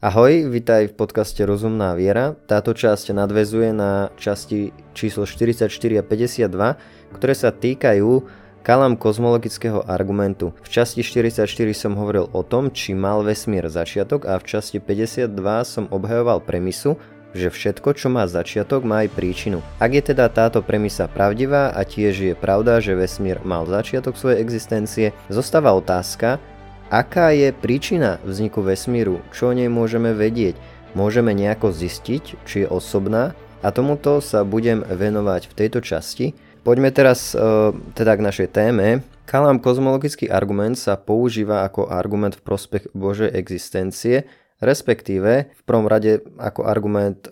Ahoj, vitaj v podcaste Rozumná viera. Táto časť nadvezuje na časti číslo 44 a 52, ktoré sa týkajú kalam kozmologického argumentu. V časti 44 som hovoril o tom, či mal vesmír začiatok a v časti 52 som obhajoval premisu, že všetko, čo má začiatok, má aj príčinu. Ak je teda táto premisa pravdivá a tiež je pravda, že vesmír mal začiatok svojej existencie, zostáva otázka, Aká je príčina vzniku vesmíru? Čo o nej môžeme vedieť? Môžeme nejako zistiť, či je osobná? A tomuto sa budem venovať v tejto časti. Poďme teraz uh, teda k našej téme. Kalam kozmologický argument sa používa ako argument v prospech Božej existencie respektíve v prvom rade ako argument e,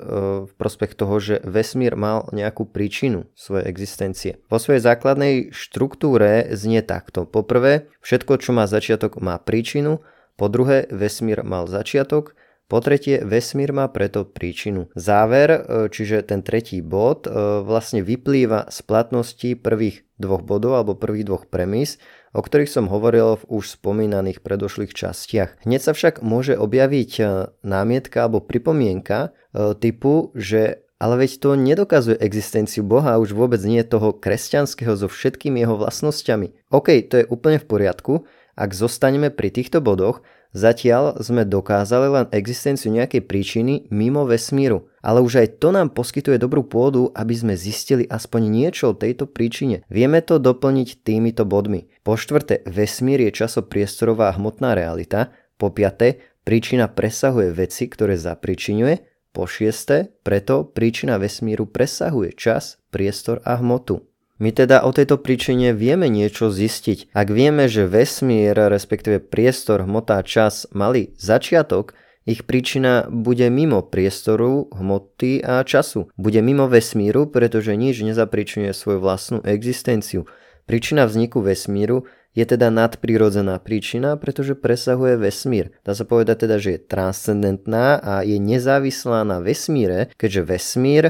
v prospech toho, že vesmír mal nejakú príčinu svojej existencie. Vo svojej základnej štruktúre znie takto. Poprvé, všetko, čo má začiatok, má príčinu. Po druhé, vesmír mal začiatok. Po tretie, vesmír má preto príčinu. Záver, e, čiže ten tretí bod, e, vlastne vyplýva z platnosti prvých dvoch bodov alebo prvých dvoch premis, o ktorých som hovoril v už spomínaných predošlých častiach. Hneď sa však môže objaviť e, námietka alebo pripomienka e, typu, že ale veď to nedokazuje existenciu Boha a už vôbec nie toho kresťanského so všetkými jeho vlastnosťami. OK, to je úplne v poriadku, ak zostaneme pri týchto bodoch, Zatiaľ sme dokázali len existenciu nejakej príčiny mimo vesmíru, ale už aj to nám poskytuje dobrú pôdu, aby sme zistili aspoň niečo o tejto príčine. Vieme to doplniť týmito bodmi. Po štvrté, vesmír je časopriestorová hmotná realita. Po piaté, príčina presahuje veci, ktoré zapričinuje. Po šiesté, preto príčina vesmíru presahuje čas, priestor a hmotu. My teda o tejto príčine vieme niečo zistiť. Ak vieme, že vesmír, respektíve priestor, hmota a čas mali začiatok, ich príčina bude mimo priestoru, hmoty a času. Bude mimo vesmíru, pretože nič nezapričuje svoju vlastnú existenciu. Príčina vzniku vesmíru je teda nadprirodzená príčina, pretože presahuje vesmír. Dá sa povedať teda, že je transcendentná a je nezávislá na vesmíre, keďže vesmír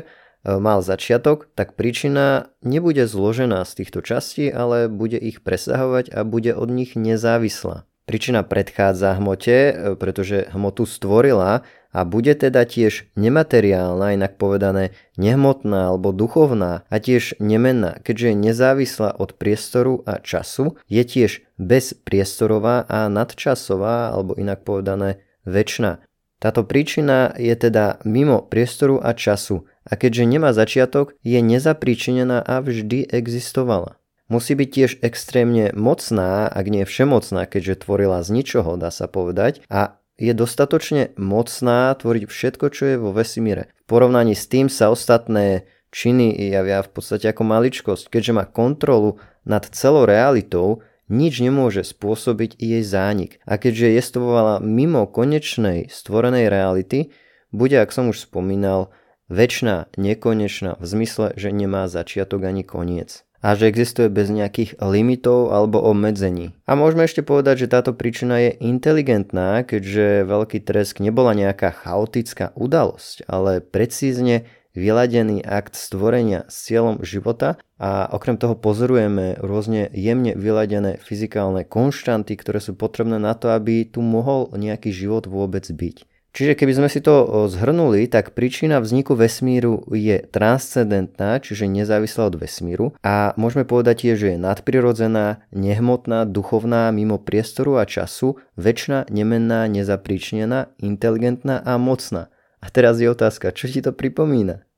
E, mal začiatok, tak príčina nebude zložená z týchto častí, ale bude ich presahovať a bude od nich nezávislá. Príčina predchádza hmote, e, pretože hmotu stvorila a bude teda tiež nemateriálna, inak povedané nehmotná alebo duchovná a tiež nemenná, keďže je nezávislá od priestoru a času, je tiež bezpriestorová a nadčasová alebo inak povedané väčšina. Táto príčina je teda mimo priestoru a času a keďže nemá začiatok, je nezapríčinená a vždy existovala. Musí byť tiež extrémne mocná, ak nie všemocná, keďže tvorila z ničoho, dá sa povedať, a je dostatočne mocná tvoriť všetko, čo je vo vesmíre. V porovnaní s tým sa ostatné činy javia v podstate ako maličkosť, keďže má kontrolu nad celou realitou, nič nemôže spôsobiť jej zánik. A keďže jestvovala mimo konečnej stvorenej reality, bude, ak som už spomínal, väčšina, nekonečná v zmysle, že nemá začiatok ani koniec a že existuje bez nejakých limitov alebo obmedzení. A môžeme ešte povedať, že táto príčina je inteligentná, keďže veľký tresk nebola nejaká chaotická udalosť, ale precízne vyladený akt stvorenia s cieľom života a okrem toho pozorujeme rôzne jemne vyladené fyzikálne konštanty, ktoré sú potrebné na to, aby tu mohol nejaký život vôbec byť. Čiže keby sme si to zhrnuli, tak príčina vzniku vesmíru je transcendentná, čiže nezávislá od vesmíru a môžeme povedať tiež, že je nadprirodzená, nehmotná, duchovná, mimo priestoru a času, väčšina, nemenná, nezapríčnená, inteligentná a mocná. A teraz je otázka, čo ti to pripomína?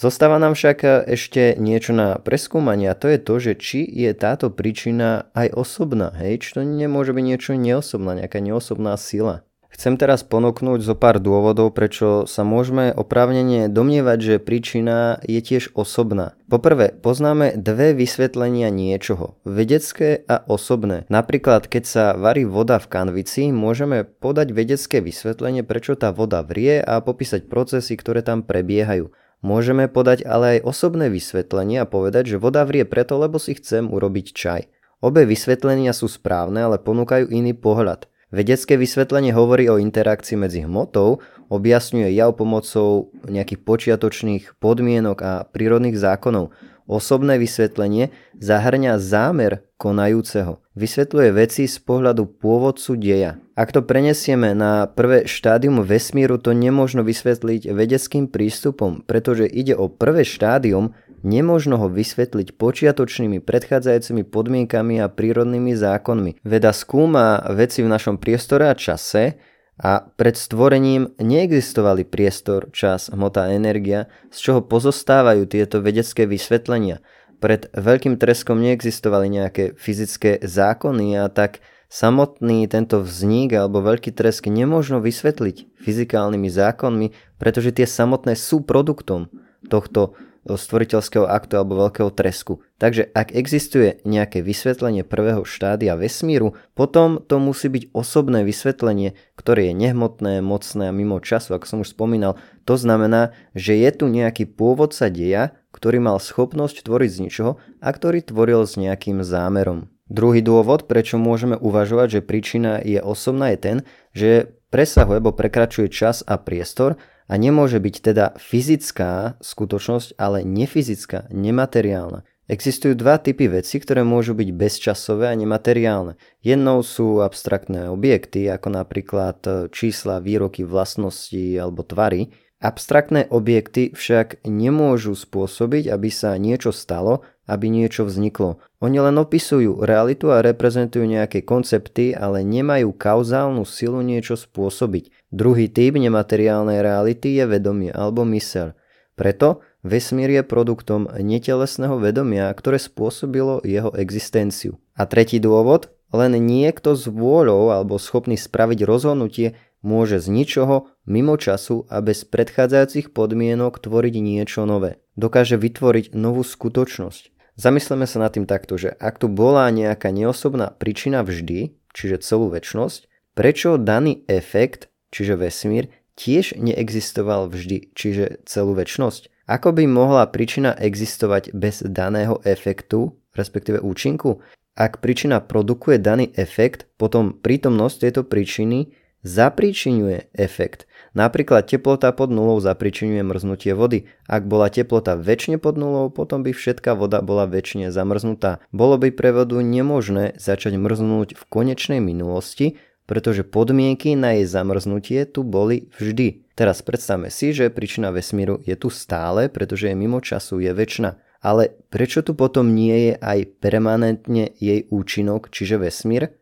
Zostáva nám však ešte niečo na preskúmanie a to je to, že či je táto príčina aj osobná, hej, či to nemôže byť niečo neosobná, nejaká neosobná sila. Chcem teraz ponúknuť zo pár dôvodov, prečo sa môžeme oprávnene domnievať, že príčina je tiež osobná. Poprvé, poznáme dve vysvetlenia niečoho, vedecké a osobné. Napríklad, keď sa varí voda v kanvici, môžeme podať vedecké vysvetlenie, prečo tá voda vrie a popísať procesy, ktoré tam prebiehajú. Môžeme podať ale aj osobné vysvetlenie a povedať, že voda vrie preto, lebo si chcem urobiť čaj. Obe vysvetlenia sú správne, ale ponúkajú iný pohľad. Vedecké vysvetlenie hovorí o interakcii medzi hmotou, objasňuje jav pomocou nejakých počiatočných podmienok a prírodných zákonov. Osobné vysvetlenie zahrňa zámer konajúceho. Vysvetľuje veci z pohľadu pôvodcu deja. Ak to prenesieme na prvé štádium vesmíru, to nemôžno vysvetliť vedeckým prístupom, pretože ide o prvé štádium, Nemožno ho vysvetliť počiatočnými predchádzajúcimi podmienkami a prírodnými zákonmi. Veda skúma veci v našom priestore a čase a pred stvorením neexistovali priestor, čas, hmota a energia, z čoho pozostávajú tieto vedecké vysvetlenia. Pred veľkým treskom neexistovali nejaké fyzické zákony a tak samotný tento vznik alebo veľký tresk nemôžno vysvetliť fyzikálnymi zákonmi, pretože tie samotné sú produktom tohto stvoriteľského aktu alebo veľkého tresku. Takže ak existuje nejaké vysvetlenie prvého štádia vesmíru, potom to musí byť osobné vysvetlenie, ktoré je nehmotné, mocné a mimo času, ako som už spomínal. To znamená, že je tu nejaký pôvodca deja, ktorý mal schopnosť tvoriť z ničoho a ktorý tvoril s nejakým zámerom. Druhý dôvod, prečo môžeme uvažovať, že príčina je osobná, je ten, že presahuje alebo prekračuje čas a priestor a nemôže byť teda fyzická skutočnosť, ale nefyzická, nemateriálna. Existujú dva typy veci, ktoré môžu byť bezčasové a nemateriálne. Jednou sú abstraktné objekty, ako napríklad e, čísla, výroky, vlastnosti alebo tvary. Abstraktné objekty však nemôžu spôsobiť, aby sa niečo stalo, aby niečo vzniklo. Oni len opisujú realitu a reprezentujú nejaké koncepty, ale nemajú kauzálnu silu niečo spôsobiť. Druhý typ nemateriálnej reality je vedomie alebo mysel. Preto vesmír je produktom netelesného vedomia, ktoré spôsobilo jeho existenciu. A tretí dôvod, len niekto s vôľou alebo schopný spraviť rozhodnutie môže z ničoho, mimo času a bez predchádzajúcich podmienok tvoriť niečo nové. Dokáže vytvoriť novú skutočnosť. Zamysleme sa nad tým takto, že ak tu bola nejaká neosobná príčina vždy, čiže celú väčnosť, prečo daný efekt čiže vesmír, tiež neexistoval vždy, čiže celú väčnosť. Ako by mohla príčina existovať bez daného efektu, respektíve účinku? Ak príčina produkuje daný efekt, potom prítomnosť tejto príčiny zapríčinuje efekt. Napríklad teplota pod nulou zapríčinuje mrznutie vody. Ak bola teplota väčšine pod nulou, potom by všetká voda bola väčšine zamrznutá. Bolo by pre vodu nemožné začať mrznúť v konečnej minulosti, pretože podmienky na jej zamrznutie tu boli vždy. Teraz predstavme si, že príčina vesmíru je tu stále, pretože je mimo času, je väčšina. Ale prečo tu potom nie je aj permanentne jej účinok, čiže vesmír?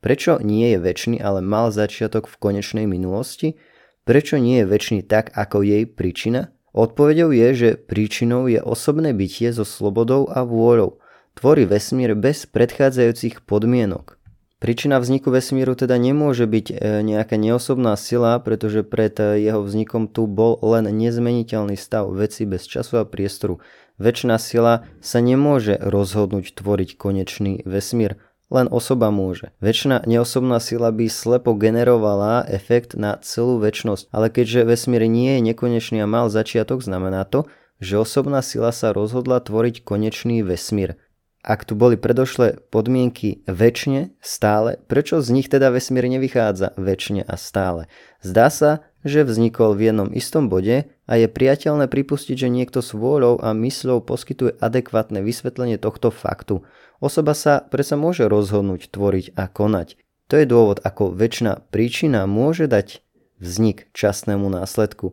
Prečo nie je väčší, ale mal začiatok v konečnej minulosti? Prečo nie je väčší tak, ako jej príčina? Odpovedou je, že príčinou je osobné bytie so slobodou a vôľou. Tvorí vesmír bez predchádzajúcich podmienok. Príčina vzniku vesmíru teda nemôže byť e, nejaká neosobná sila, pretože pred e, jeho vznikom tu bol len nezmeniteľný stav veci bez času a priestoru. Väčšina sila sa nemôže rozhodnúť tvoriť konečný vesmír, len osoba môže. Väčšina neosobná sila by slepo generovala efekt na celú väčšnosť, ale keďže vesmír nie je nekonečný a mal začiatok, znamená to, že osobná sila sa rozhodla tvoriť konečný vesmír ak tu boli predošlé podmienky väčšine, stále, prečo z nich teda vesmír nevychádza väčšine a stále? Zdá sa, že vznikol v jednom istom bode a je priateľné pripustiť, že niekto s vôľou a mysľou poskytuje adekvátne vysvetlenie tohto faktu. Osoba sa predsa môže rozhodnúť, tvoriť a konať. To je dôvod, ako väčšina príčina môže dať vznik časnému následku.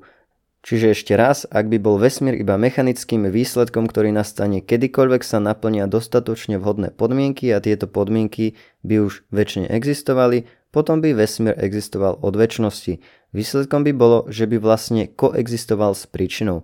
Čiže ešte raz, ak by bol vesmír iba mechanickým výsledkom, ktorý nastane kedykoľvek sa naplnia dostatočne vhodné podmienky a tieto podmienky by už väčšine existovali, potom by vesmír existoval od väčšnosti. Výsledkom by bolo, že by vlastne koexistoval s príčinou.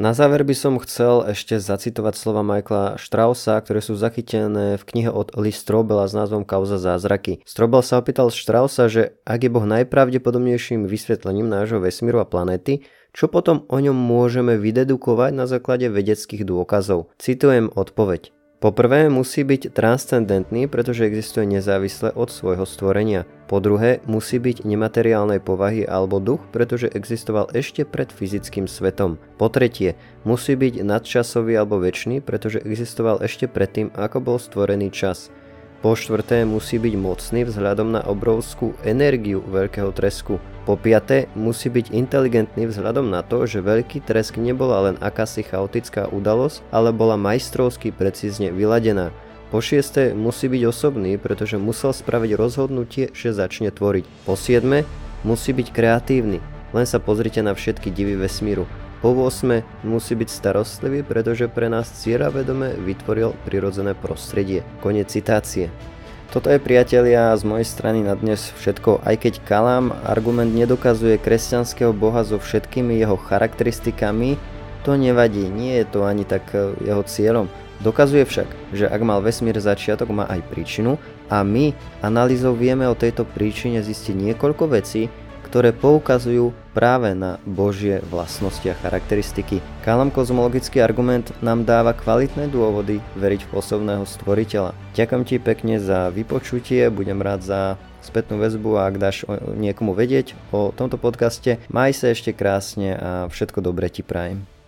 Na záver by som chcel ešte zacitovať slova Michaela Straussa, ktoré sú zachytené v knihe od Lee Strobela s názvom Kauza zázraky. Strobel sa opýtal Straussa, že ak je Boh najpravdepodobnejším vysvetlením nášho vesmíru a planéty, čo potom o ňom môžeme vydedukovať na základe vedeckých dôkazov. Citujem odpoveď. Poprvé musí byť transcendentný, pretože existuje nezávisle od svojho stvorenia. Po druhé musí byť nemateriálnej povahy alebo duch, pretože existoval ešte pred fyzickým svetom. Po tretie musí byť nadčasový alebo väčší, pretože existoval ešte predtým, ako bol stvorený čas. Po štvrté musí byť mocný vzhľadom na obrovskú energiu veľkého tresku. Po piaté musí byť inteligentný vzhľadom na to, že veľký tresk nebola len akási chaotická udalosť, ale bola majstrovsky precízne vyladená. Po šieste musí byť osobný, pretože musel spraviť rozhodnutie, že začne tvoriť. Po siedme musí byť kreatívny. Len sa pozrite na všetky divy vesmíru. Po 8 musí byť starostlivý, pretože pre nás ciera vedome vytvoril prirodzené prostredie. Konec citácie. Toto je priatelia z mojej strany na dnes všetko, aj keď Kalam argument nedokazuje kresťanského boha so všetkými jeho charakteristikami, to nevadí, nie je to ani tak e, jeho cieľom. Dokazuje však, že ak mal vesmír začiatok, má aj príčinu a my analýzou vieme o tejto príčine zistiť niekoľko vecí, ktoré poukazujú práve na Božie vlastnosti a charakteristiky. Kalam kozmologický argument nám dáva kvalitné dôvody veriť v osobného stvoriteľa. Ďakujem ti pekne za vypočutie, budem rád za spätnú väzbu a ak dáš niekomu vedieť o tomto podcaste, maj sa ešte krásne a všetko dobré ti prajem.